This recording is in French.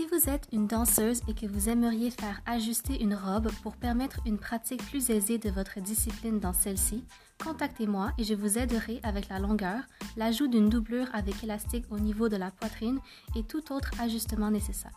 Si vous êtes une danseuse et que vous aimeriez faire ajuster une robe pour permettre une pratique plus aisée de votre discipline dans celle-ci, contactez-moi et je vous aiderai avec la longueur, l'ajout d'une doublure avec élastique au niveau de la poitrine et tout autre ajustement nécessaire.